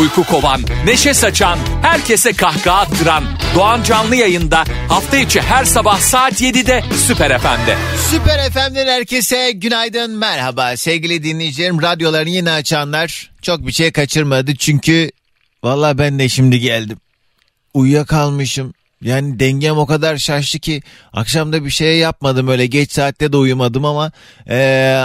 Uyku kovan, neşe saçan, herkese kahkaha attıran Doğan Canlı yayında hafta içi her sabah saat 7'de Süper FM'de. Süper FM'den herkese günaydın merhaba. Sevgili dinleyicilerim radyolarını yine açanlar çok bir şey kaçırmadı çünkü valla ben de şimdi geldim. Uyuyakalmışım yani dengem o kadar şaştı ki akşamda bir şey yapmadım öyle geç saatte de uyumadım ama e,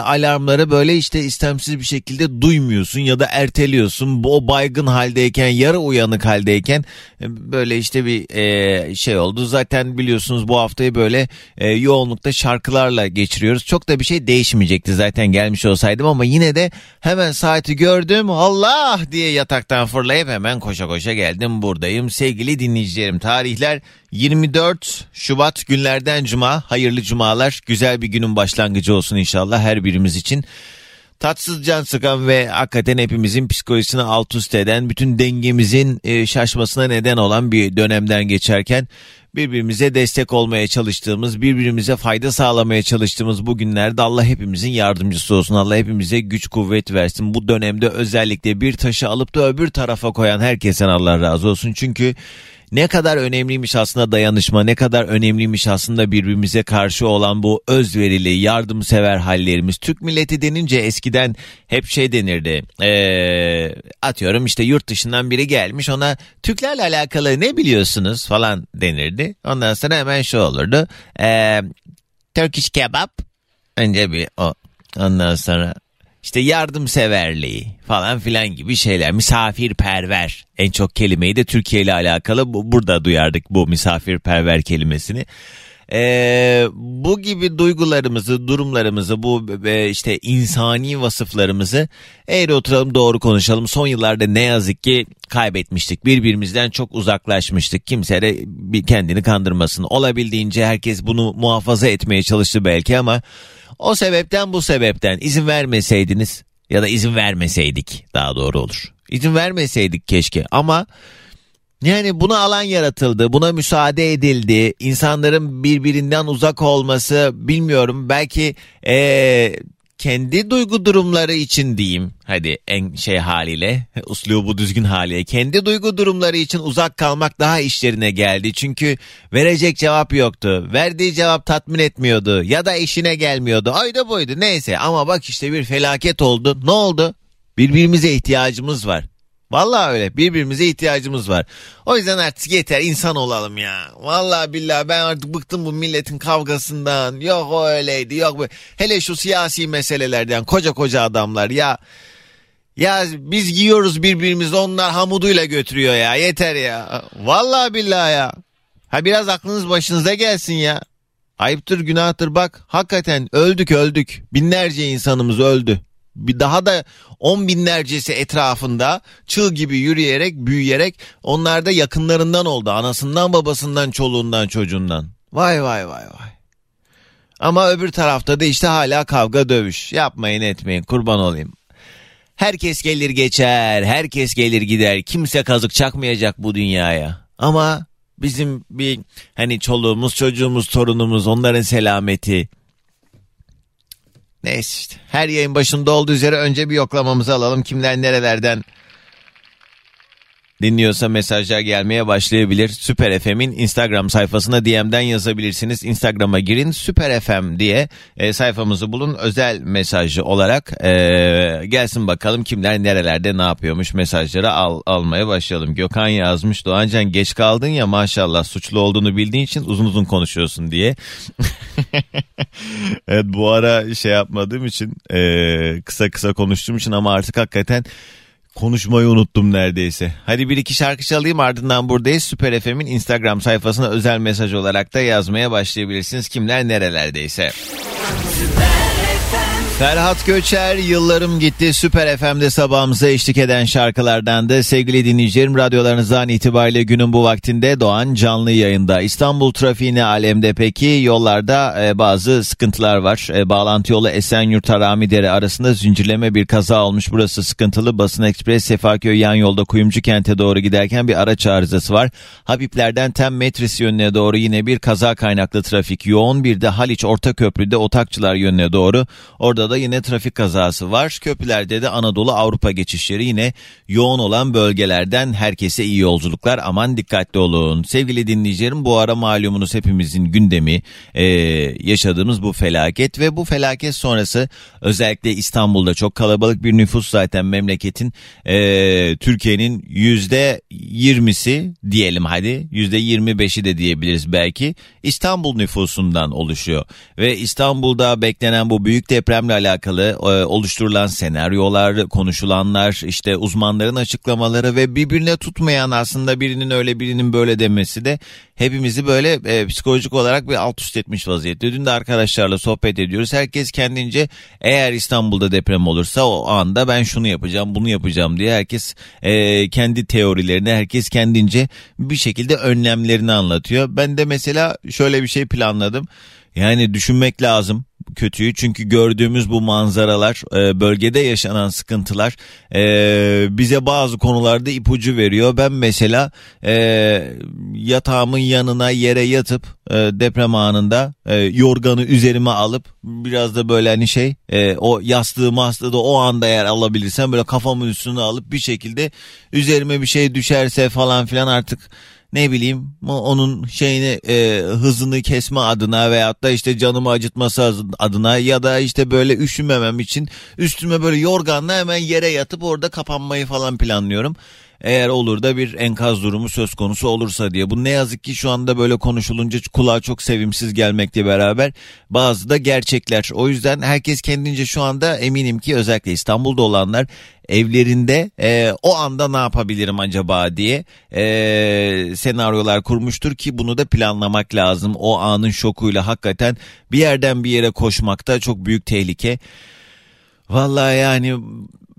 alarmları böyle işte istemsiz bir şekilde duymuyorsun ya da erteliyorsun. O baygın haldeyken yarı uyanık haldeyken böyle işte bir e, şey oldu. Zaten biliyorsunuz bu haftayı böyle e, yoğunlukta şarkılarla geçiriyoruz. Çok da bir şey değişmeyecekti zaten gelmiş olsaydım ama yine de hemen saati gördüm Allah diye yataktan fırlayıp hemen koşa koşa geldim buradayım. Sevgili dinleyicilerim tarihler 24 Şubat günlerden cuma. Hayırlı cumalar. Güzel bir günün başlangıcı olsun inşallah her birimiz için. Tatsız can sıkan ve hakikaten hepimizin psikolojisini alt üst eden, bütün dengemizin e, şaşmasına neden olan bir dönemden geçerken birbirimize destek olmaya çalıştığımız, birbirimize fayda sağlamaya çalıştığımız bu günlerde Allah hepimizin yardımcısı olsun. Allah hepimize güç kuvvet versin. Bu dönemde özellikle bir taşı alıp da öbür tarafa koyan herkesten Allah razı olsun. Çünkü ne kadar önemliymiş aslında dayanışma, ne kadar önemliymiş aslında birbirimize karşı olan bu özverili, yardımsever hallerimiz. Türk milleti denince eskiden hep şey denirdi. Ee, atıyorum işte yurt dışından biri gelmiş ona Türklerle alakalı ne biliyorsunuz falan denirdi. Ondan sonra hemen şu olurdu. Ee, Turkish kebap. Önce bir o. Ondan sonra işte yardımseverliği falan filan gibi şeyler. Misafirperver en çok kelimeyi de Türkiye ile alakalı bu, burada duyardık bu misafirperver kelimesini. Ee, bu gibi duygularımızı, durumlarımızı, bu e, işte insani vasıflarımızı eğri oturalım doğru konuşalım. Son yıllarda ne yazık ki kaybetmiştik. Birbirimizden çok uzaklaşmıştık. Kimse de kendini kandırmasın. Olabildiğince herkes bunu muhafaza etmeye çalıştı belki ama o sebepten bu sebepten izin vermeseydiniz ya da izin vermeseydik daha doğru olur. İzin vermeseydik keşke ama yani buna alan yaratıldı, buna müsaade edildi. İnsanların birbirinden uzak olması bilmiyorum belki ee, kendi duygu durumları için diyeyim hadi en şey haliyle uslubu düzgün haliyle kendi duygu durumları için uzak kalmak daha işlerine geldi. Çünkü verecek cevap yoktu. Verdiği cevap tatmin etmiyordu ya da işine gelmiyordu. Ayda buydu neyse ama bak işte bir felaket oldu. Ne oldu? Birbirimize ihtiyacımız var. Vallahi öyle birbirimize ihtiyacımız var. O yüzden artık yeter insan olalım ya. Vallahi billahi ben artık bıktım bu milletin kavgasından. Yok o öyleydi yok bu. Hele şu siyasi meselelerden koca koca adamlar ya. Ya biz giyiyoruz birbirimizi onlar hamuduyla götürüyor ya yeter ya. Vallahi billahi ya. Ha biraz aklınız başınıza gelsin ya. Ayıptır günahtır bak hakikaten öldük öldük. Binlerce insanımız öldü bir daha da on binlercesi etrafında çığ gibi yürüyerek büyüyerek onlar da yakınlarından oldu. Anasından babasından çoluğundan çocuğundan. Vay vay vay vay. Ama öbür tarafta da işte hala kavga dövüş. Yapmayın etmeyin kurban olayım. Herkes gelir geçer, herkes gelir gider. Kimse kazık çakmayacak bu dünyaya. Ama bizim bir hani çoluğumuz, çocuğumuz, torunumuz, onların selameti, Neyse işte. Her yayın başında olduğu üzere önce bir yoklamamızı alalım. Kimler nerelerden dinliyorsa mesajlar gelmeye başlayabilir. Süper FM'in Instagram sayfasına DM'den yazabilirsiniz. Instagram'a girin Süper FM diye e, sayfamızı bulun. Özel mesajı olarak e, gelsin bakalım kimler nerelerde ne yapıyormuş mesajları al, almaya başlayalım. Gökhan yazmış Doğancan geç kaldın ya maşallah suçlu olduğunu bildiğin için uzun uzun konuşuyorsun diye. evet bu ara şey yapmadığım için e, kısa kısa konuştuğum için ama artık hakikaten Konuşmayı unuttum neredeyse. Hadi bir iki şarkı çalayım ardından buradayız. Süper FM'in Instagram sayfasına özel mesaj olarak da yazmaya başlayabilirsiniz. Kimler nerelerdeyse. Süper. Ferhat Göçer yıllarım gitti Süper FM'de sabahımıza eşlik eden şarkılardan da sevgili dinleyicilerim radyolarınızdan itibariyle günün bu vaktinde Doğan canlı yayında. İstanbul trafiğine alemde peki yollarda e, bazı sıkıntılar var. E, bağlantı yolu Esenyurt Haramidere arasında zincirleme bir kaza olmuş. Burası sıkıntılı. Basın Ekspres Sefaköy yan yolda Kuyumcu kente doğru giderken bir araç arızası var. Habiplerden Tem Metris yönüne doğru yine bir kaza kaynaklı trafik yoğun. Bir de Haliç Orta Köprü'de Otakçılar yönüne doğru. Orada da yine trafik kazası var. Köprülerde de Anadolu Avrupa geçişleri yine yoğun olan bölgelerden herkese iyi yolculuklar. Aman dikkatli olun. Sevgili dinleyicilerim bu ara malumunuz hepimizin gündemi e, yaşadığımız bu felaket ve bu felaket sonrası özellikle İstanbul'da çok kalabalık bir nüfus zaten memleketin e, Türkiye'nin yüzde yirmisi diyelim hadi yüzde yirmi beşi de diyebiliriz belki İstanbul nüfusundan oluşuyor ve İstanbul'da beklenen bu büyük depremle alakalı e, oluşturulan senaryolar, konuşulanlar, işte uzmanların açıklamaları ve birbirine tutmayan aslında birinin öyle birinin böyle demesi de hepimizi böyle e, psikolojik olarak bir alt üst etmiş vaziyette. Dün de arkadaşlarla sohbet ediyoruz. Herkes kendince eğer İstanbul'da deprem olursa o anda ben şunu yapacağım, bunu yapacağım diye herkes e, kendi teorilerini, herkes kendince bir şekilde önlemlerini anlatıyor. Ben de mesela şöyle bir şey planladım. Yani düşünmek lazım kötüyü çünkü gördüğümüz bu manzaralar e, bölgede yaşanan sıkıntılar e, bize bazı konularda ipucu veriyor. Ben mesela e, yatağımın yanına yere yatıp e, deprem anında e, yorganı üzerime alıp biraz da böyle hani şey e, o yastığımı hasta da o anda eğer alabilirsem böyle kafamın üstüne alıp bir şekilde üzerime bir şey düşerse falan filan artık ne bileyim onun şeyini e, hızını kesme adına veyahut da işte canımı acıtması adına ya da işte böyle üşümemem için üstüme böyle yorganla hemen yere yatıp orada kapanmayı falan planlıyorum. Eğer olur da bir enkaz durumu söz konusu olursa diye. Bu ne yazık ki şu anda böyle konuşulunca kulağa çok sevimsiz gelmekle beraber bazı da gerçekler. O yüzden herkes kendince şu anda eminim ki özellikle İstanbul'da olanlar evlerinde e, o anda ne yapabilirim acaba diye e, senaryolar kurmuştur ki bunu da planlamak lazım. O anın şokuyla hakikaten bir yerden bir yere koşmakta çok büyük tehlike. Vallahi yani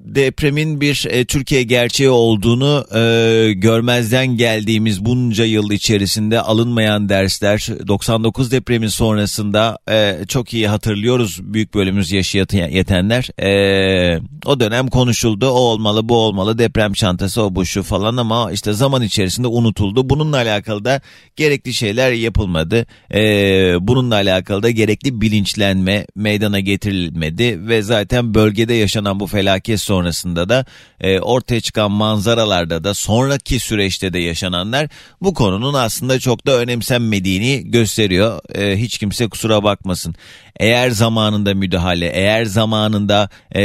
depremin bir e, Türkiye gerçeği olduğunu e, görmezden geldiğimiz bunca yıl içerisinde alınmayan dersler 99 depremin sonrasında e, çok iyi hatırlıyoruz büyük bölümümüz yaşı yetenler. E, o dönem konuşuldu o olmalı bu olmalı deprem çantası o bu şu falan ama işte zaman içerisinde unutuldu. Bununla alakalı da gerekli şeyler yapılmadı. E, bununla alakalı da gerekli bilinçlenme meydana getirilmedi ve zaten bölgede yaşanan bu felaket sonrasında sonrasında da e, ortaya çıkan manzaralarda da sonraki süreçte de yaşananlar bu konunun aslında çok da önemsenmediğini gösteriyor. E, hiç kimse kusura bakmasın. Eğer zamanında müdahale, eğer zamanında e,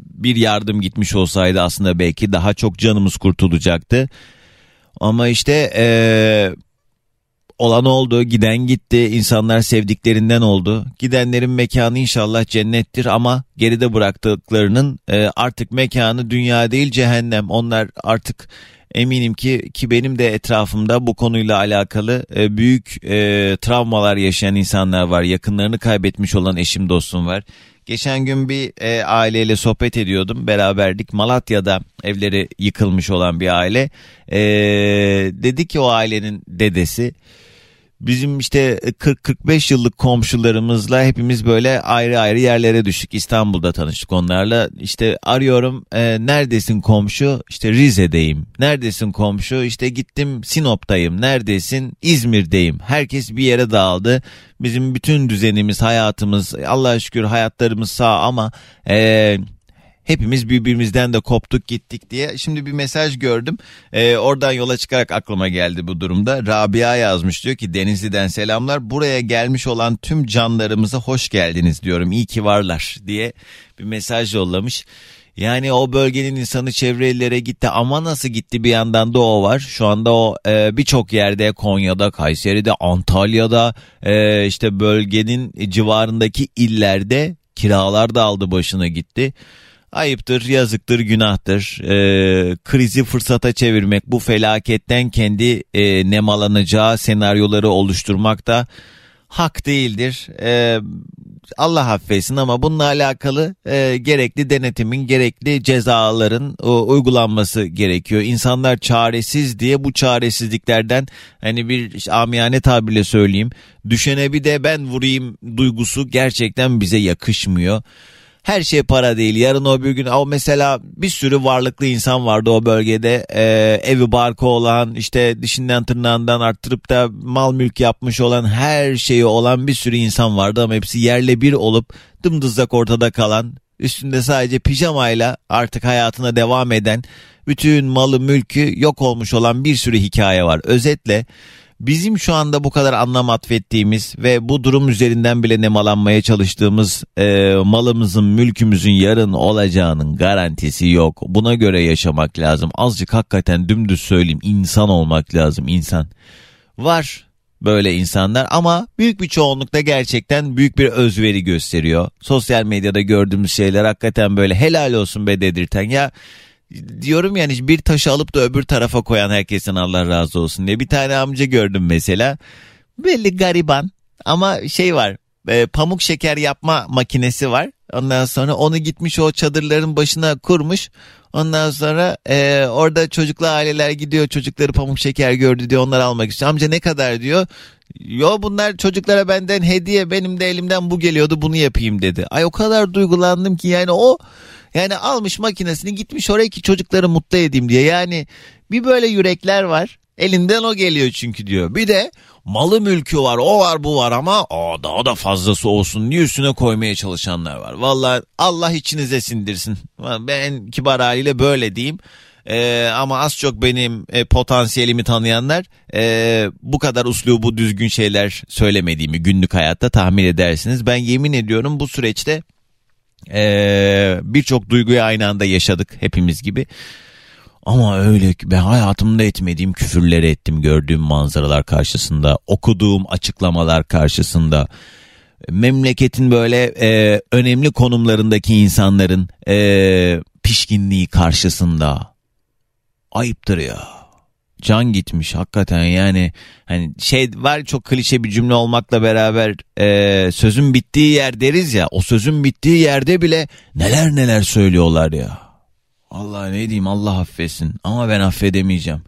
bir yardım gitmiş olsaydı aslında belki daha çok canımız kurtulacaktı. Ama işte e, olan oldu, giden gitti, insanlar sevdiklerinden oldu. Gidenlerin mekanı inşallah cennettir ama geride bıraktıklarının e, artık mekanı dünya değil cehennem. Onlar artık eminim ki ki benim de etrafımda bu konuyla alakalı e, büyük e, travmalar yaşayan insanlar var. Yakınlarını kaybetmiş olan eşim dostum var. Geçen gün bir e, aileyle sohbet ediyordum. Beraberdik. Malatya'da evleri yıkılmış olan bir aile. E, dedi ki o ailenin dedesi bizim işte 40-45 yıllık komşularımızla hepimiz böyle ayrı ayrı yerlere düştük. İstanbul'da tanıştık onlarla. İşte arıyorum e, neredesin komşu? İşte Rize'deyim. Neredesin komşu? İşte gittim Sinop'tayım. Neredesin? İzmir'deyim. Herkes bir yere dağıldı. Bizim bütün düzenimiz, hayatımız, Allah'a şükür hayatlarımız sağ ama e, hepimiz birbirimizden de koptuk gittik diye. Şimdi bir mesaj gördüm. Ee, oradan yola çıkarak aklıma geldi bu durumda. Rabia yazmış diyor ki Denizli'den selamlar. Buraya gelmiş olan tüm canlarımıza hoş geldiniz diyorum. İyi ki varlar diye bir mesaj yollamış. Yani o bölgenin insanı çevre illere gitti ama nasıl gitti bir yandan da o var. Şu anda o e, birçok yerde Konya'da, Kayseri'de, Antalya'da e, işte bölgenin civarındaki illerde kiralar da aldı başına gitti. Ayıptır, yazıktır, günahtır. Ee, krizi fırsata çevirmek, bu felaketten kendi e, nemalanacağı senaryoları oluşturmak da hak değildir. Ee, Allah affetsin ama bununla alakalı e, gerekli denetimin, gerekli cezaların e, uygulanması gerekiyor. İnsanlar çaresiz diye bu çaresizliklerden hani bir işte, amiyane tabirle söyleyeyim düşene bir de ben vurayım duygusu gerçekten bize yakışmıyor. Her şey para değil. Yarın o bir gün o mesela bir sürü varlıklı insan vardı o bölgede. Ee, evi barkı olan işte dişinden tırnağından arttırıp da mal mülk yapmış olan her şeyi olan bir sürü insan vardı ama hepsi yerle bir olup dımdızlak ortada kalan üstünde sadece pijamayla artık hayatına devam eden bütün malı mülkü yok olmuş olan bir sürü hikaye var. Özetle bizim şu anda bu kadar anlam atfettiğimiz ve bu durum üzerinden bile nemalanmaya çalıştığımız e, malımızın mülkümüzün yarın olacağının garantisi yok. Buna göre yaşamak lazım. Azıcık hakikaten dümdüz söyleyeyim insan olmak lazım insan. Var böyle insanlar ama büyük bir çoğunlukta gerçekten büyük bir özveri gösteriyor. Sosyal medyada gördüğümüz şeyler hakikaten böyle helal olsun be dedirten ya diyorum yani bir taşı alıp da öbür tarafa koyan herkesin Allah razı olsun diye. Bir tane amca gördüm mesela. Belli gariban ama şey var e, pamuk şeker yapma makinesi var. Ondan sonra onu gitmiş o çadırların başına kurmuş. Ondan sonra e, orada çocuklu aileler gidiyor çocukları pamuk şeker gördü diyor onlar almak istiyor. Amca ne kadar diyor. Yo bunlar çocuklara benden hediye benim de elimden bu geliyordu bunu yapayım dedi. Ay o kadar duygulandım ki yani o yani almış makinesini gitmiş oraya ki çocukları mutlu edeyim diye. Yani bir böyle yürekler var. Elinden o geliyor çünkü diyor. Bir de malı mülkü var o var bu var ama o daha da fazlası olsun diye üstüne koymaya çalışanlar var. Vallahi Allah içinize sindirsin. Ben kibar haliyle böyle diyeyim. Ee, ama az çok benim e, potansiyelimi tanıyanlar e, bu kadar uslubu düzgün şeyler söylemediğimi günlük hayatta tahmin edersiniz. Ben yemin ediyorum bu süreçte ee, Birçok duyguyu aynı anda yaşadık hepimiz gibi. Ama öyle ben hayatımda etmediğim küfürleri ettim gördüğüm manzaralar karşısında, okuduğum açıklamalar karşısında, memleketin böyle e, önemli konumlarındaki insanların e, pişkinliği karşısında. Ayıptır ya can gitmiş hakikaten yani hani şey var çok klişe bir cümle olmakla beraber e, sözün bittiği yer deriz ya o sözün bittiği yerde bile neler neler söylüyorlar ya. Allah ne diyeyim Allah affetsin ama ben affedemeyeceğim.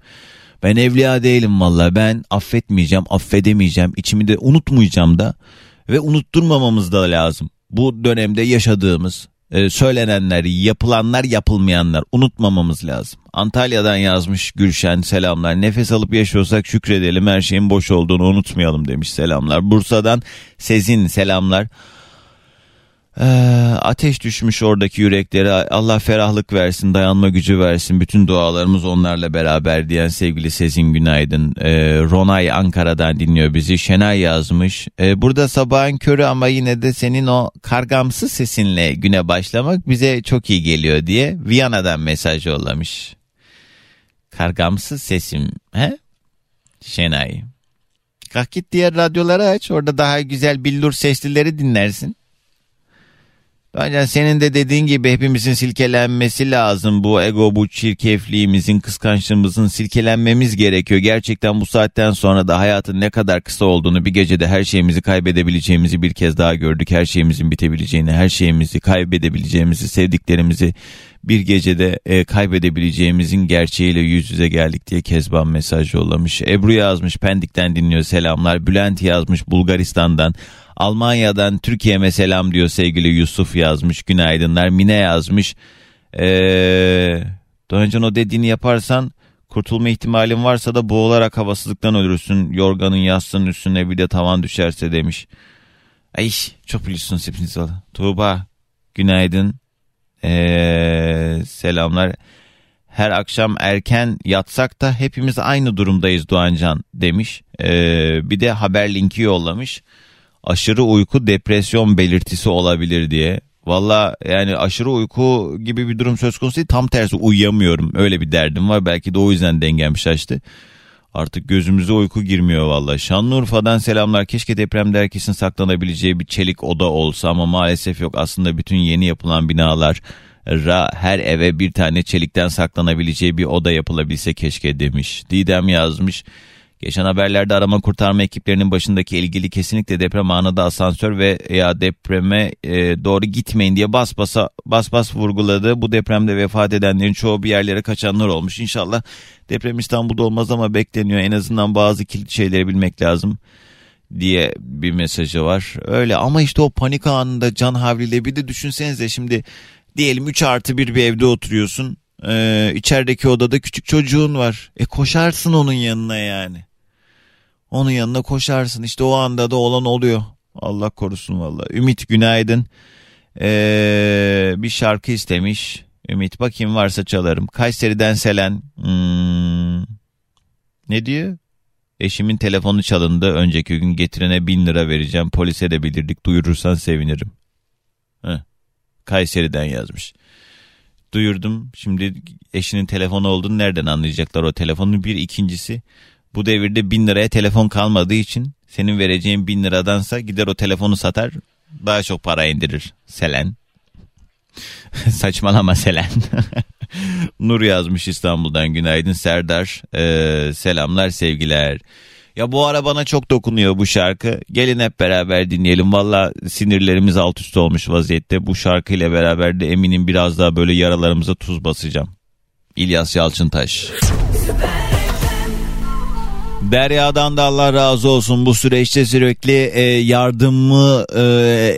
Ben evliya değilim valla ben affetmeyeceğim affedemeyeceğim içimi de unutmayacağım da ve unutturmamamız da lazım. Bu dönemde yaşadığımız e, söylenenler, yapılanlar, yapılmayanlar unutmamamız lazım. Antalya'dan yazmış Gülşen selamlar. Nefes alıp yaşıyorsak şükredelim her şeyin boş olduğunu unutmayalım demiş. Selamlar. Bursa'dan Sezin selamlar. Ee, ateş düşmüş oradaki yüreklere. Allah ferahlık versin dayanma gücü versin. Bütün dualarımız onlarla beraber diyen sevgili Sezin Günaydın. Ee, Ronay Ankara'dan dinliyor bizi. Şenay yazmış. Ee, burada sabahın körü ama yine de senin o kargamsı sesinle güne başlamak bize çok iyi geliyor diye Viyana'dan mesaj yollamış kargamsı sesim he? Şenay. Kalk git diğer radyoları aç orada daha güzel billur seslileri dinlersin Bence senin de dediğin gibi hepimizin silkelenmesi lazım. Bu ego, bu çirkefliğimizin, kıskançlığımızın silkelenmemiz gerekiyor. Gerçekten bu saatten sonra da hayatın ne kadar kısa olduğunu bir gecede her şeyimizi kaybedebileceğimizi bir kez daha gördük. Her şeyimizin bitebileceğini, her şeyimizi kaybedebileceğimizi, sevdiklerimizi bir gecede e, kaybedebileceğimizin gerçeğiyle yüz yüze geldik diye Kezban mesaj yollamış. Ebru yazmış Pendik'ten dinliyor selamlar. Bülent yazmış Bulgaristan'dan. Almanya'dan Türkiye'me selam diyor sevgili Yusuf yazmış. Günaydınlar. Mine yazmış. Ee, Doğancan o dediğini yaparsan kurtulma ihtimalin varsa da boğularak havasızlıktan ölürsün. Yorganın yastığının üstüne bir de tavan düşerse demiş. Ay çok biliyorsun hepiniz Tuğba günaydın. Ee, selamlar. Her akşam erken yatsak da hepimiz aynı durumdayız Doğancan demiş. Ee, bir de haber linki yollamış aşırı uyku depresyon belirtisi olabilir diye. Valla yani aşırı uyku gibi bir durum söz konusu değil. Tam tersi uyuyamıyorum. Öyle bir derdim var. Belki de o yüzden dengem şaştı. Artık gözümüze uyku girmiyor valla. Şanlıurfa'dan selamlar. Keşke depremde herkesin saklanabileceği bir çelik oda olsa ama maalesef yok. Aslında bütün yeni yapılan binalar her eve bir tane çelikten saklanabileceği bir oda yapılabilse keşke demiş. Didem yazmış. Geçen haberlerde arama kurtarma ekiplerinin başındaki ilgili kesinlikle deprem anında asansör ve ya depreme e, doğru gitmeyin diye bas basa bas bas vurguladı. Bu depremde vefat edenlerin çoğu bir yerlere kaçanlar olmuş. İnşallah deprem İstanbul'da olmaz ama bekleniyor. En azından bazı kilit şeyleri bilmek lazım diye bir mesajı var. Öyle ama işte o panik anında can havliyle bir de düşünsenize şimdi diyelim 3 artı bir bir evde oturuyorsun. Ee, içerideki odada küçük çocuğun var. E koşarsın onun yanına yani. Onun yanına koşarsın işte o anda da olan oluyor. Allah korusun valla. Ümit günaydın. Ee, bir şarkı istemiş. Ümit bakayım varsa çalarım. Kayseri'den Selen. Hmm. Ne diyor? Eşimin telefonu çalındı. Önceki gün getirene bin lira vereceğim. Polise de bildirdik. Duyurursan sevinirim. Heh. Kayseri'den yazmış. Duyurdum. Şimdi eşinin telefonu olduğunu nereden anlayacaklar o telefonun? Bir ikincisi bu devirde bin liraya telefon kalmadığı için senin vereceğin bin liradansa gider o telefonu satar daha çok para indirir. Selen. Saçmalama Selen. Nur yazmış İstanbul'dan günaydın Serdar. Ee, selamlar sevgiler. Ya bu ara bana çok dokunuyor bu şarkı. Gelin hep beraber dinleyelim. Valla sinirlerimiz alt üst olmuş vaziyette. Bu şarkıyla beraber de eminim biraz daha böyle yaralarımıza tuz basacağım. İlyas Yalçıntaş. Derya'dan da Allah razı olsun bu süreçte sürekli e, yardımı e,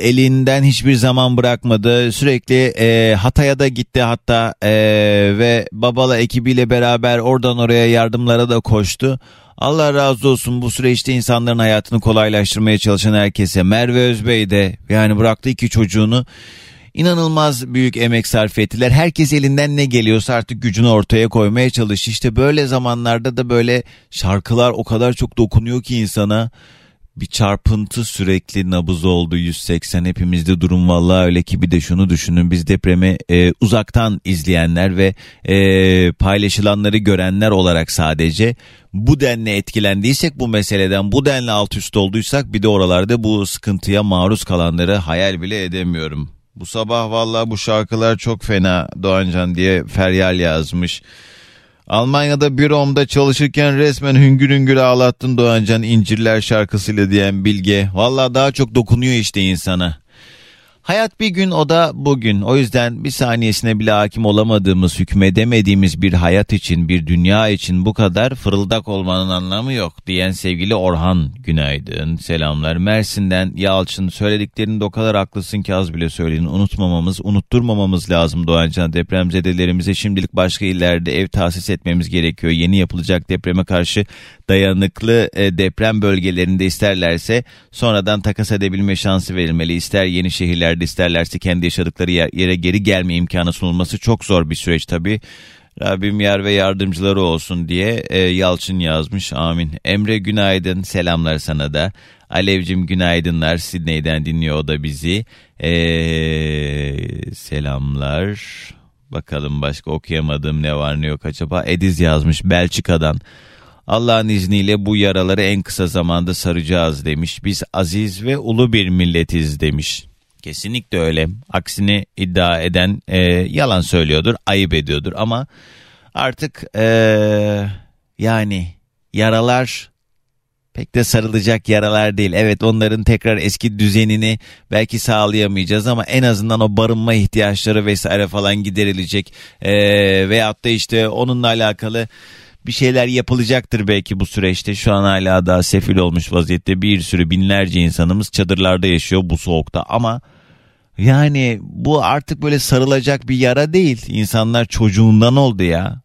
elinden hiçbir zaman bırakmadı. Sürekli e, Hatay'a da gitti hatta e, ve Babala ekibiyle beraber oradan oraya yardımlara da koştu. Allah razı olsun bu süreçte insanların hayatını kolaylaştırmaya çalışan herkese. Merve Özbey de yani bıraktı iki çocuğunu inanılmaz büyük emek sarf ettiler. Herkes elinden ne geliyorsa artık gücünü ortaya koymaya çalış. İşte böyle zamanlarda da böyle şarkılar o kadar çok dokunuyor ki insana bir çarpıntı sürekli nabız oldu 180 hepimizde durum vallahi öyle ki bir de şunu düşünün biz depremi e, uzaktan izleyenler ve e, paylaşılanları görenler olarak sadece bu denli etkilendiysek bu meseleden bu denli alt üst olduysak bir de oralarda bu sıkıntıya maruz kalanları hayal bile edemiyorum. Bu sabah vallahi bu şarkılar çok fena Doğancan diye feryal yazmış. Almanya'da büromda çalışırken resmen hüngür hüngür ağlattın Doğancan İncirler şarkısıyla diyen Bilge. Valla daha çok dokunuyor işte insana. Hayat bir gün o da bugün. O yüzden bir saniyesine bile hakim olamadığımız, hükmedemediğimiz bir hayat için, bir dünya için bu kadar fırıldak olmanın anlamı yok diyen sevgili Orhan günaydın. Selamlar. Mersin'den Yalçın söylediklerinde o kadar haklısın ki az bile söyledin. Unutmamamız, unutturmamamız lazım Doğancan. Depremzedelerimize şimdilik başka illerde ev tahsis etmemiz gerekiyor. Yeni yapılacak depreme karşı dayanıklı e, deprem bölgelerinde isterlerse sonradan takas edebilme şansı verilmeli. İster yeni şehirlerde isterlerse kendi yaşadıkları yere geri gelme imkanı sunulması çok zor bir süreç tabii. Rabbim yar ve yardımcıları olsun diye e, Yalçın yazmış. Amin. Emre günaydın. Selamlar sana da. Alevcim günaydınlar. Sidney'den dinliyor o da bizi. Ee, selamlar. Bakalım başka okuyamadığım ne var ne yok acaba. Ediz yazmış Belçika'dan. Allah'ın izniyle bu yaraları en kısa zamanda saracağız demiş. Biz aziz ve ulu bir milletiz demiş. Kesinlikle öyle. Aksini iddia eden e, yalan söylüyordur, ayıp ediyordur ama artık e, yani yaralar pek de sarılacak yaralar değil. Evet onların tekrar eski düzenini belki sağlayamayacağız ama en azından o barınma ihtiyaçları vesaire falan giderilecek. E, veyahut da işte onunla alakalı bir şeyler yapılacaktır belki bu süreçte. Şu an hala daha sefil olmuş vaziyette bir sürü binlerce insanımız çadırlarda yaşıyor bu soğukta ama yani bu artık böyle sarılacak bir yara değil. İnsanlar çocuğundan oldu ya.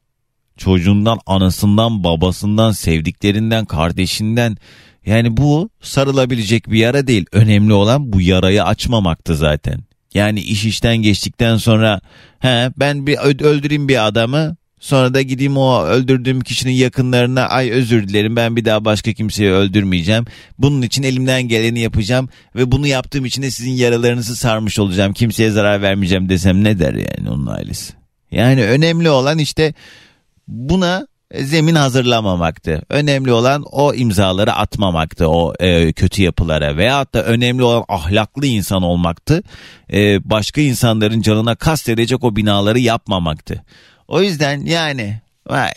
Çocuğundan, anasından, babasından, sevdiklerinden, kardeşinden. Yani bu sarılabilecek bir yara değil. Önemli olan bu yarayı açmamaktı zaten. Yani iş işten geçtikten sonra he ben bir öldüreyim bir adamı Sonra da gideyim o öldürdüğüm kişinin yakınlarına ay özür dilerim ben bir daha başka kimseyi öldürmeyeceğim. Bunun için elimden geleni yapacağım ve bunu yaptığım için de sizin yaralarınızı sarmış olacağım. Kimseye zarar vermeyeceğim desem ne der yani onun ailesi. Yani önemli olan işte buna zemin hazırlamamaktı. Önemli olan o imzaları atmamaktı o e, kötü yapılara veyahut da önemli olan ahlaklı insan olmaktı. E, başka insanların canına kast edecek o binaları yapmamaktı. O yüzden yani vay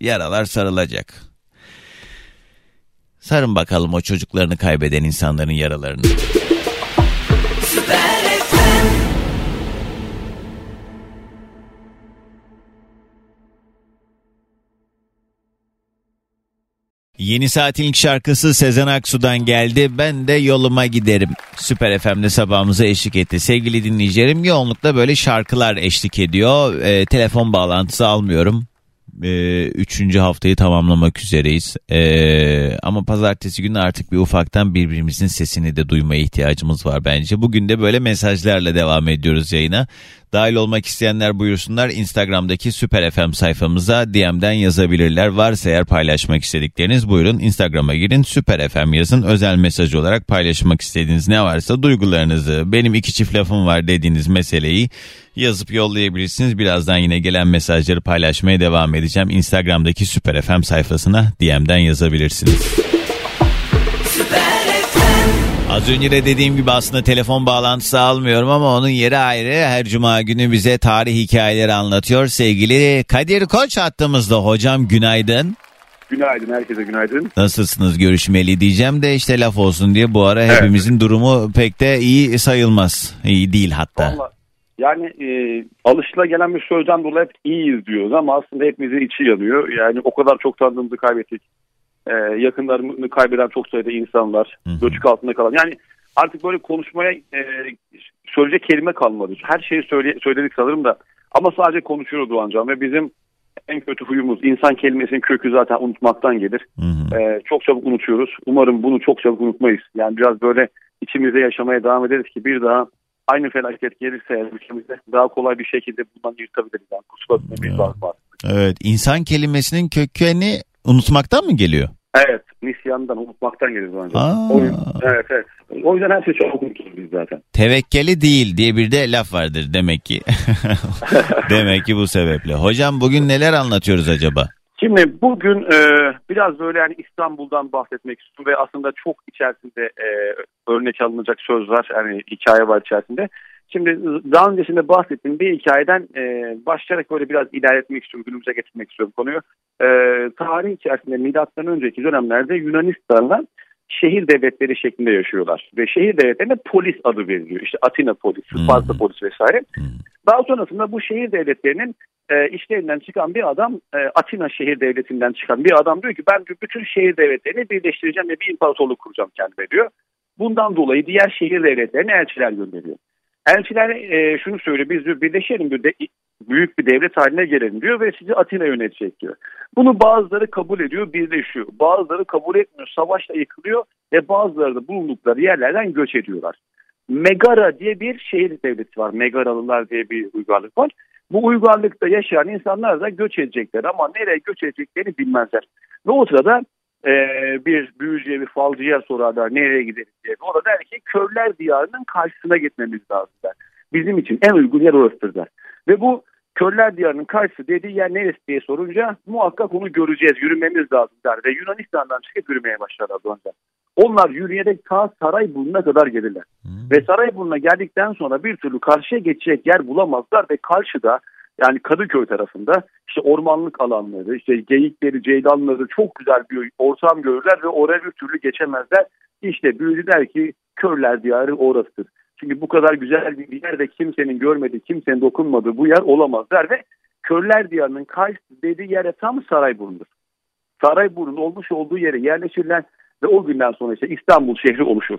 yaralar sarılacak. Sarın bakalım o çocuklarını kaybeden insanların yaralarını. Yeni saatin ilk şarkısı Sezen Aksu'dan geldi. Ben de yoluma giderim. Süper FM'de sabahımıza eşlik etti. Sevgili dinleyicilerim yoğunlukla böyle şarkılar eşlik ediyor. E, telefon bağlantısı almıyorum e, üçüncü haftayı tamamlamak üzereyiz. E, ama pazartesi günü artık bir ufaktan birbirimizin sesini de duymaya ihtiyacımız var bence. Bugün de böyle mesajlarla devam ediyoruz yayına. Dahil olmak isteyenler buyursunlar Instagram'daki Süper FM sayfamıza DM'den yazabilirler. Varsa eğer paylaşmak istedikleriniz buyurun Instagram'a girin Süper FM yazın. Özel mesaj olarak paylaşmak istediğiniz ne varsa duygularınızı benim iki çift lafım var dediğiniz meseleyi yazıp yollayabilirsiniz. Birazdan yine gelen mesajları paylaşmaya devam edeceğim. Instagram'daki Süper FM sayfasına DM'den yazabilirsiniz. Az önce de dediğim gibi aslında telefon bağlantısı almıyorum ama onun yeri ayrı. Her cuma günü bize tarih hikayeleri anlatıyor. Sevgili Kadir Koç hattımızda. Hocam günaydın. Günaydın herkese günaydın. Nasılsınız görüşmeli diyeceğim de işte laf olsun diye bu ara evet. hepimizin durumu pek de iyi sayılmaz. İyi değil hatta. Vallahi yani e, alışıla gelen bir sözden dolayı hep iyiyiz diyoruz ama aslında hepimizin içi yanıyor. Yani o kadar çok tanıdığımızı kaybettik. E, yakınlarını kaybeden çok sayıda insan var. Göçük altında kalan. Yani artık böyle konuşmaya e, söyleyecek kelime kalmadı. Her şeyi söyle, söyledik sanırım da. Ama sadece konuşuyoruz Doğancan ve bizim en kötü huyumuz insan kelimesinin kökü zaten unutmaktan gelir. Hı hı. Ee, çok çabuk unutuyoruz. Umarım bunu çok çabuk unutmayız. Yani biraz böyle içimizde yaşamaya devam ederiz ki bir daha aynı felaket gelirse ülkemizde daha kolay bir şekilde bundan yırtabiliriz. Yani kusura bir var. Evet insan kelimesinin kökeni unutmaktan mı geliyor? Evet nisyandan unutmaktan geliyor bence. O yüzden, evet evet. O yüzden her şey çok unuturuz biz zaten. Tevekkeli değil diye bir de laf vardır demek ki. demek ki bu sebeple. Hocam bugün neler anlatıyoruz acaba? Şimdi bugün e, biraz böyle yani İstanbul'dan bahsetmek istiyorum ve aslında çok içerisinde e, örnek alınacak söz var, yani hikaye var içerisinde. Şimdi daha öncesinde bahsettiğim bir hikayeden e, başlayarak böyle biraz ilerletmek istiyorum, günümüze getirmek istiyorum konuyu. E, tarih içerisinde milattan önceki dönemlerde Yunanistan'da şehir devletleri şeklinde yaşıyorlar. Ve şehir devletlerine polis adı veriliyor. İşte Atina polisi, Sparta hmm. polisi vesaire. Hmm. Daha sonrasında bu şehir devletlerinin e, işlerinden çıkan bir adam, e, Atina şehir devletinden çıkan bir adam diyor ki ben bütün şehir devletlerini birleştireceğim ve bir imparatorluk kuracağım kendime diyor. Bundan dolayı diğer şehir devletlerine elçiler gönderiyor. Elçiler e, şunu söylüyor biz diyor birleşelim diyor, de, büyük bir devlet haline gelelim diyor ve sizi Atina yönetecek diyor. Bunu bazıları kabul ediyor birleşiyor. Bazıları kabul etmiyor savaşla yıkılıyor ve bazıları da bulundukları yerlerden göç ediyorlar. Megara diye bir şehir devleti var. Megaralılar diye bir uygarlık var. Bu uygarlıkta yaşayan insanlar da göç edecekler ama nereye göç edeceklerini bilmezler. Ve o sırada e, bir büyücüye bir falcıya sorarlar nereye gideriz diye. O da der ki körler diyarının karşısına gitmemiz lazım der. Bizim için en uygun yer orasıdır der. Ve bu körler diyarının karşısı dediği yer neresi diye sorunca muhakkak onu göreceğiz yürümemiz lazım der. Ve Yunanistan'dan çıkıp yürümeye başlarlar önce. Onlar yürüyerek ta Sarayburnu'na kadar gelirler. Hmm. Ve Sarayburnu'na geldikten sonra bir türlü karşıya geçecek yer bulamazlar ve karşıda yani Kadıköy tarafında işte ormanlık alanları, işte geyikleri, ceylanları çok güzel bir ortam görürler ve oraya bir türlü geçemezler. İşte büyücü der ki körler diyarı orasıdır. Çünkü bu kadar güzel bir yerde kimsenin görmediği, kimsenin dokunmadığı bu yer olamaz der ve körler diyarının karşısı dediği yere tam Sarayburnu'dur. Sarayburnu'nun olmuş olduğu yere yerleşirler ve o günden sonra işte İstanbul şehri oluşur.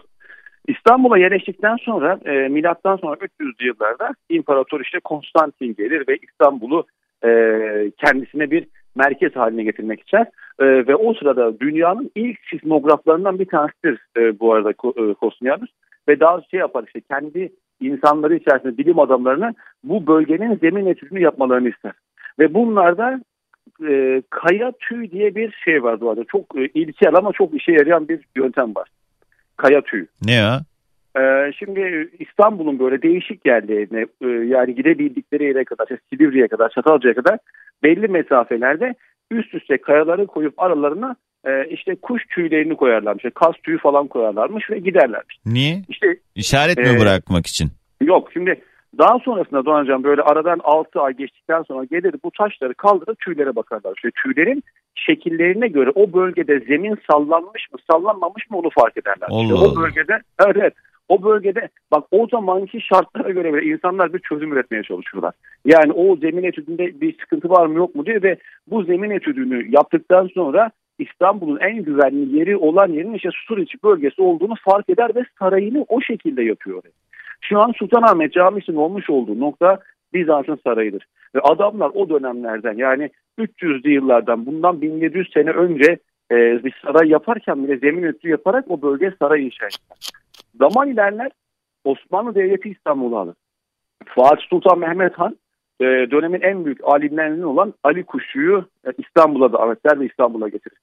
İstanbul'a yerleştikten sonra e, milattan sonra 300'lü yıllarda İmparator işte Konstantin gelir ve İstanbul'u e, kendisine bir merkez haline getirmek ister. E, ve o sırada dünyanın ilk sismograflarından bir tanesidir e, bu arada e. Ve daha şey yapar işte kendi insanları içerisinde bilim adamlarına bu bölgenin zemin etüdünü yapmalarını ister. Ve bunlarda e, kaya tüy diye bir şey var arada. Çok e, ilkel ama çok işe yarayan bir yöntem var kaya tüyü. Ne ya? Ee, şimdi İstanbul'un böyle değişik yerlerine e, yani gidebildikleri yere kadar, işte Silivri'ye kadar, Çatalca'ya kadar belli mesafelerde üst üste kayaları koyup aralarına e, işte kuş tüylerini koyarlarmış. İşte kas tüyü falan koyarlarmış ve giderlermiş. Niye? İşte İşaret mi e, bırakmak için? Yok şimdi Daha sonrasında Doğan böyle aradan 6 ay geçtikten sonra gelir bu taşları kaldırıp tüylere bakarlar. İşte tüylerin şekillerine göre o bölgede zemin sallanmış mı sallanmamış mı onu fark ederler. Allah işte o bölgede evet, evet o bölgede bak o zamanki şartlara göre bile insanlar bir çözüm üretmeye çalışıyorlar. Yani o zemin etüdünde bir sıkıntı var mı yok mu diye ve bu zemin etüdünü yaptıktan sonra İstanbul'un en güvenli yeri olan yerin işte Suriçi bölgesi olduğunu fark eder ve sarayını o şekilde yapıyor. Şu an Sultanahmet Camisi'nin olmuş olduğu nokta Bizans'ın sarayıdır. Ve adamlar o dönemlerden yani 300'lü yıllardan bundan 1700 sene önce e, bir saray yaparken bile zemin etüdü yaparak o bölge saray inşa ettiler. Zaman ilerler Osmanlı Devleti İstanbul'u alır. Fatih Sultan Mehmet Han e, dönemin en büyük alimlerinden olan Ali Kuşçu'yu e, İstanbul'a davet eder ve İstanbul'a getirir.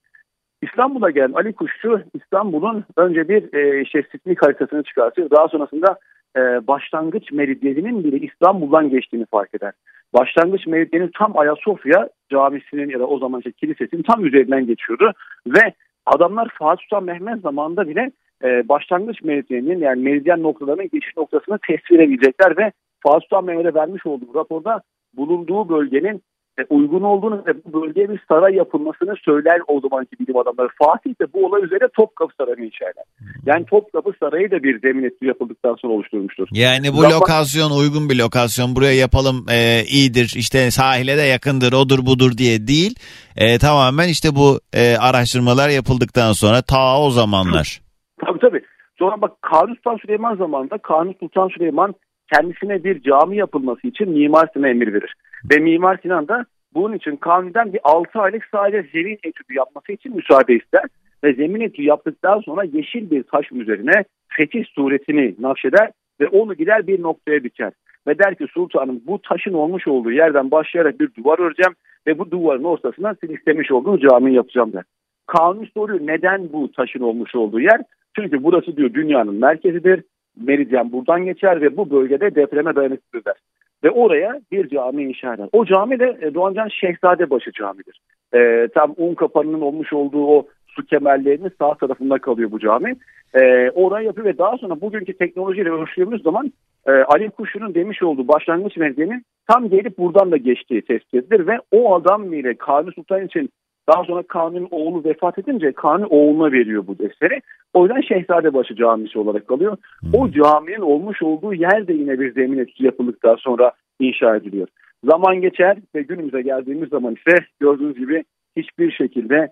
İstanbul'a gelen Ali Kuşçu İstanbul'un önce bir e, sismik haritasını çıkartır. Daha sonrasında e, başlangıç meridyeninin bile İstanbul'dan geçtiğini fark eder. Başlangıç meridyenin tam Ayasofya camisinin ya da o zaman işte kilisesinin tam üzerinden geçiyordu ve adamlar Fatih Sultan Mehmet zamanında bile e, başlangıç meridyeninin yani meridyen noktalarının geçiş noktasını tespit edebilecekler ve Fatih Sultan Mehmet'e vermiş olduğu raporda bulunduğu bölgenin uygun olduğunu ve bu bölgeye bir saray yapılmasını söyler o zamanki bilim adamları. Fatih de bu olay üzerine Topkapı Sarayı'nı inşa eder. Yani Topkapı Sarayı da bir zemin etki yapıldıktan sonra oluşturmuştur. Yani bu Zaman- lokasyon uygun bir lokasyon buraya yapalım e, iyidir işte sahile de yakındır odur budur diye değil. E, tamamen işte bu e, araştırmalar yapıldıktan sonra ta o zamanlar. Tabii tabii. Sonra bak Kanuni Sultan Süleyman zamanında Kanuni Sultan Süleyman kendisine bir cami yapılması için Mimar Sinan'a emir verir. Ve Mimar Sinan da bunun için Kanuni'den bir 6 aylık sadece zemin etüdü yapması için müsaade ister. Ve zemin etüdü yaptıktan sonra yeşil bir taş üzerine fetih suretini nakşeder ve onu gider bir noktaya diker. Ve der ki sultanım bu taşın olmuş olduğu yerden başlayarak bir duvar öreceğim ve bu duvarın ortasına siz istemiş olduğunuz cami yapacağım der. Kanuni soruyor neden bu taşın olmuş olduğu yer? Çünkü burası diyor dünyanın merkezidir. Meridyen buradan geçer ve bu bölgede depreme dayanıklıdır der. Ve oraya bir cami inşa eder. O cami de e, Doğancan Şehzadebaşı Camii'dir. E, tam un kapanının olmuş olduğu o su kemerlerinin sağ tarafında kalıyor bu cami. E, orayı yapıyor ve daha sonra bugünkü teknolojiyle ölçtüğümüz zaman e, Ali Kuşu'nun demiş olduğu başlangıç meridyenin tam gelip buradan da geçtiği tespit edilir ve o adam ile Kanuni Sultan için daha sonra Kanuni'nin oğlu vefat edince Kanuni oğluna veriyor bu eseri. O yüzden Şehzadebaşı Camisi olarak kalıyor. O caminin olmuş olduğu yer de yine bir zemin etüsü yapıldıktan sonra inşa ediliyor. Zaman geçer ve günümüze geldiğimiz zaman ise gördüğünüz gibi hiçbir şekilde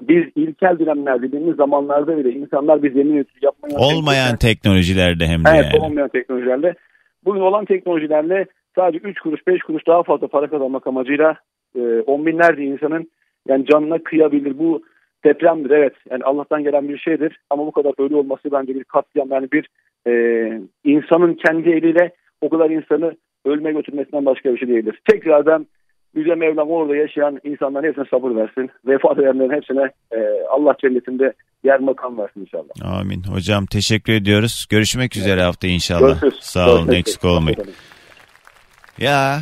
biz ilkel dönemler dediğimiz zamanlarda bile insanlar bir zemin etüsü yapmaya Olmayan teknolojilerde hem de Evet yani. olmayan teknolojilerle. Bugün olan teknolojilerle sadece 3 kuruş 5 kuruş daha fazla para kazanmak amacıyla e, on binlerce insanın yani canına kıyabilir. Bu depremdir evet. Yani Allah'tan gelen bir şeydir. Ama bu kadar ölü olması bence bir katliam. Yani bir e, insanın kendi eliyle o kadar insanı ölüme götürmesinden başka bir şey değildir. Tekrardan Yüce Mevlam orada yaşayan insanların hepsine sabır versin. Vefat edenlerin hepsine e, Allah cennetinde yer makam versin inşallah. Amin. Hocam teşekkür ediyoruz. Görüşmek üzere hafta inşallah. Görüşürüz. Sağ olun Görüşmek eksik olmayın. Ya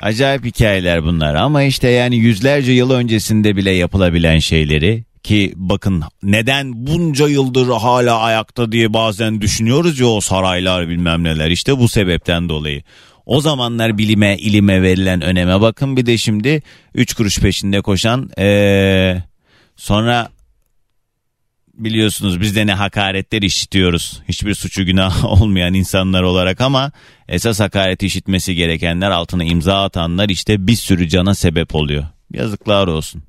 acayip hikayeler bunlar ama işte yani yüzlerce yıl öncesinde bile yapılabilen şeyleri ki bakın neden bunca yıldır hala ayakta diye bazen düşünüyoruz ya o saraylar bilmem neler işte bu sebepten dolayı. O zamanlar bilime ilime verilen öneme bakın bir de şimdi 3 kuruş peşinde koşan ee, sonra biliyorsunuz biz de ne hakaretler işitiyoruz. Hiçbir suçu günah olmayan insanlar olarak ama esas hakareti işitmesi gerekenler altına imza atanlar işte bir sürü cana sebep oluyor. Yazıklar olsun.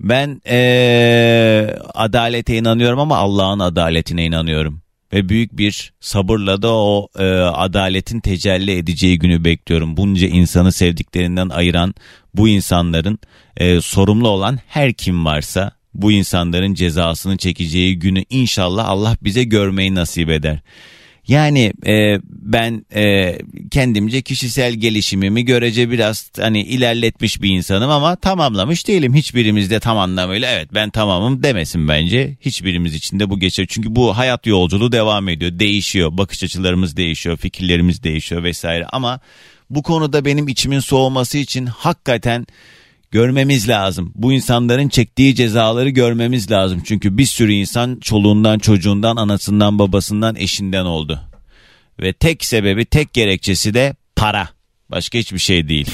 Ben eee, adalete inanıyorum ama Allah'ın adaletine inanıyorum. Ve büyük bir sabırla da o eee, adaletin tecelli edeceği günü bekliyorum. Bunca insanı sevdiklerinden ayıran bu insanların eee, sorumlu olan her kim varsa bu insanların cezasını çekeceği günü inşallah Allah bize görmeyi nasip eder. Yani e, ben e, kendimce kişisel gelişimimi görece biraz hani ilerletmiş bir insanım ama tamamlamış değilim. Hiçbirimiz de tam anlamıyla evet ben tamamım demesin bence. Hiçbirimiz için de bu geçer. Çünkü bu hayat yolculuğu devam ediyor. Değişiyor. Bakış açılarımız değişiyor. Fikirlerimiz değişiyor vesaire. Ama bu konuda benim içimin soğuması için hakikaten görmemiz lazım. Bu insanların çektiği cezaları görmemiz lazım. Çünkü bir sürü insan çoluğundan, çocuğundan, anasından, babasından, eşinden oldu. ve tek sebebi tek gerekçesi de para. Başka hiçbir şey değil.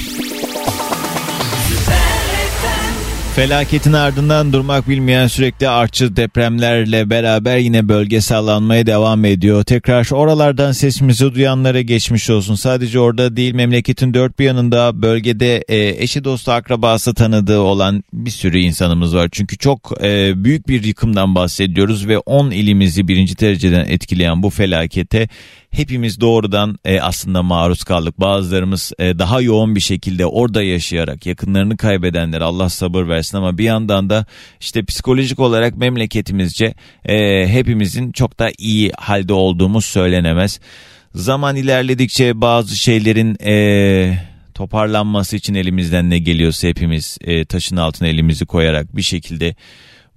Felaketin ardından durmak bilmeyen sürekli artçı depremlerle beraber yine bölge sallanmaya devam ediyor. Tekrar oralardan sesimizi duyanlara geçmiş olsun. Sadece orada değil memleketin dört bir yanında bölgede e, eşi dostu akrabası tanıdığı olan bir sürü insanımız var. Çünkü çok e, büyük bir yıkımdan bahsediyoruz ve 10 ilimizi birinci dereceden etkileyen bu felakete hepimiz doğrudan e, aslında maruz kaldık. Bazılarımız e, daha yoğun bir şekilde orada yaşayarak yakınlarını kaybedenler Allah sabır versin ama bir yandan da işte psikolojik olarak memleketimizce e, hepimizin çok da iyi halde olduğumuz söylenemez. Zaman ilerledikçe bazı şeylerin e, toparlanması için elimizden ne geliyorsa hepimiz e, taşın altına elimizi koyarak bir şekilde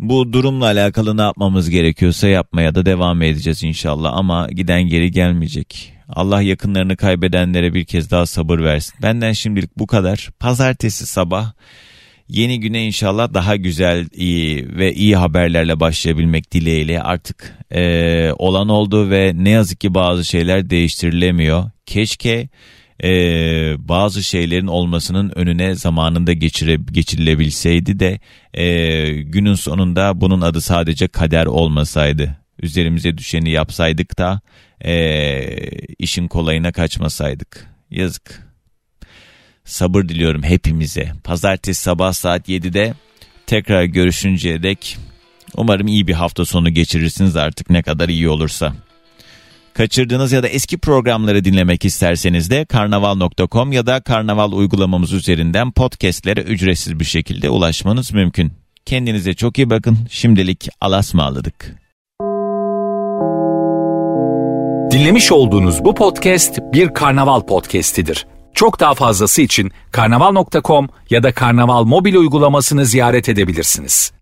bu durumla alakalı ne yapmamız gerekiyorsa yapmaya da devam edeceğiz inşallah ama giden geri gelmeyecek. Allah yakınlarını kaybedenlere bir kez daha sabır versin. Benden şimdilik bu kadar. Pazartesi sabah yeni güne inşallah daha güzel iyi ve iyi haberlerle başlayabilmek dileğiyle artık e, olan oldu ve ne yazık ki bazı şeyler değiştirilemiyor. Keşke e, bazı şeylerin olmasının önüne zamanında geçire, geçirilebilseydi de e, günün sonunda bunun adı sadece kader olmasaydı. Üzerimize düşeni yapsaydık da e, işin kolayına kaçmasaydık. Yazık. Sabır diliyorum hepimize. Pazartesi sabah saat 7'de tekrar görüşünceye dek umarım iyi bir hafta sonu geçirirsiniz artık ne kadar iyi olursa. Kaçırdığınız ya da eski programları dinlemek isterseniz de karnaval.com ya da karnaval uygulamamız üzerinden podcastlere ücretsiz bir şekilde ulaşmanız mümkün. Kendinize çok iyi bakın. Şimdilik alasmaladık. Dinlemiş olduğunuz bu podcast bir karnaval podcastidir. Çok daha fazlası için karnaval.com ya da karnaval mobil uygulamasını ziyaret edebilirsiniz.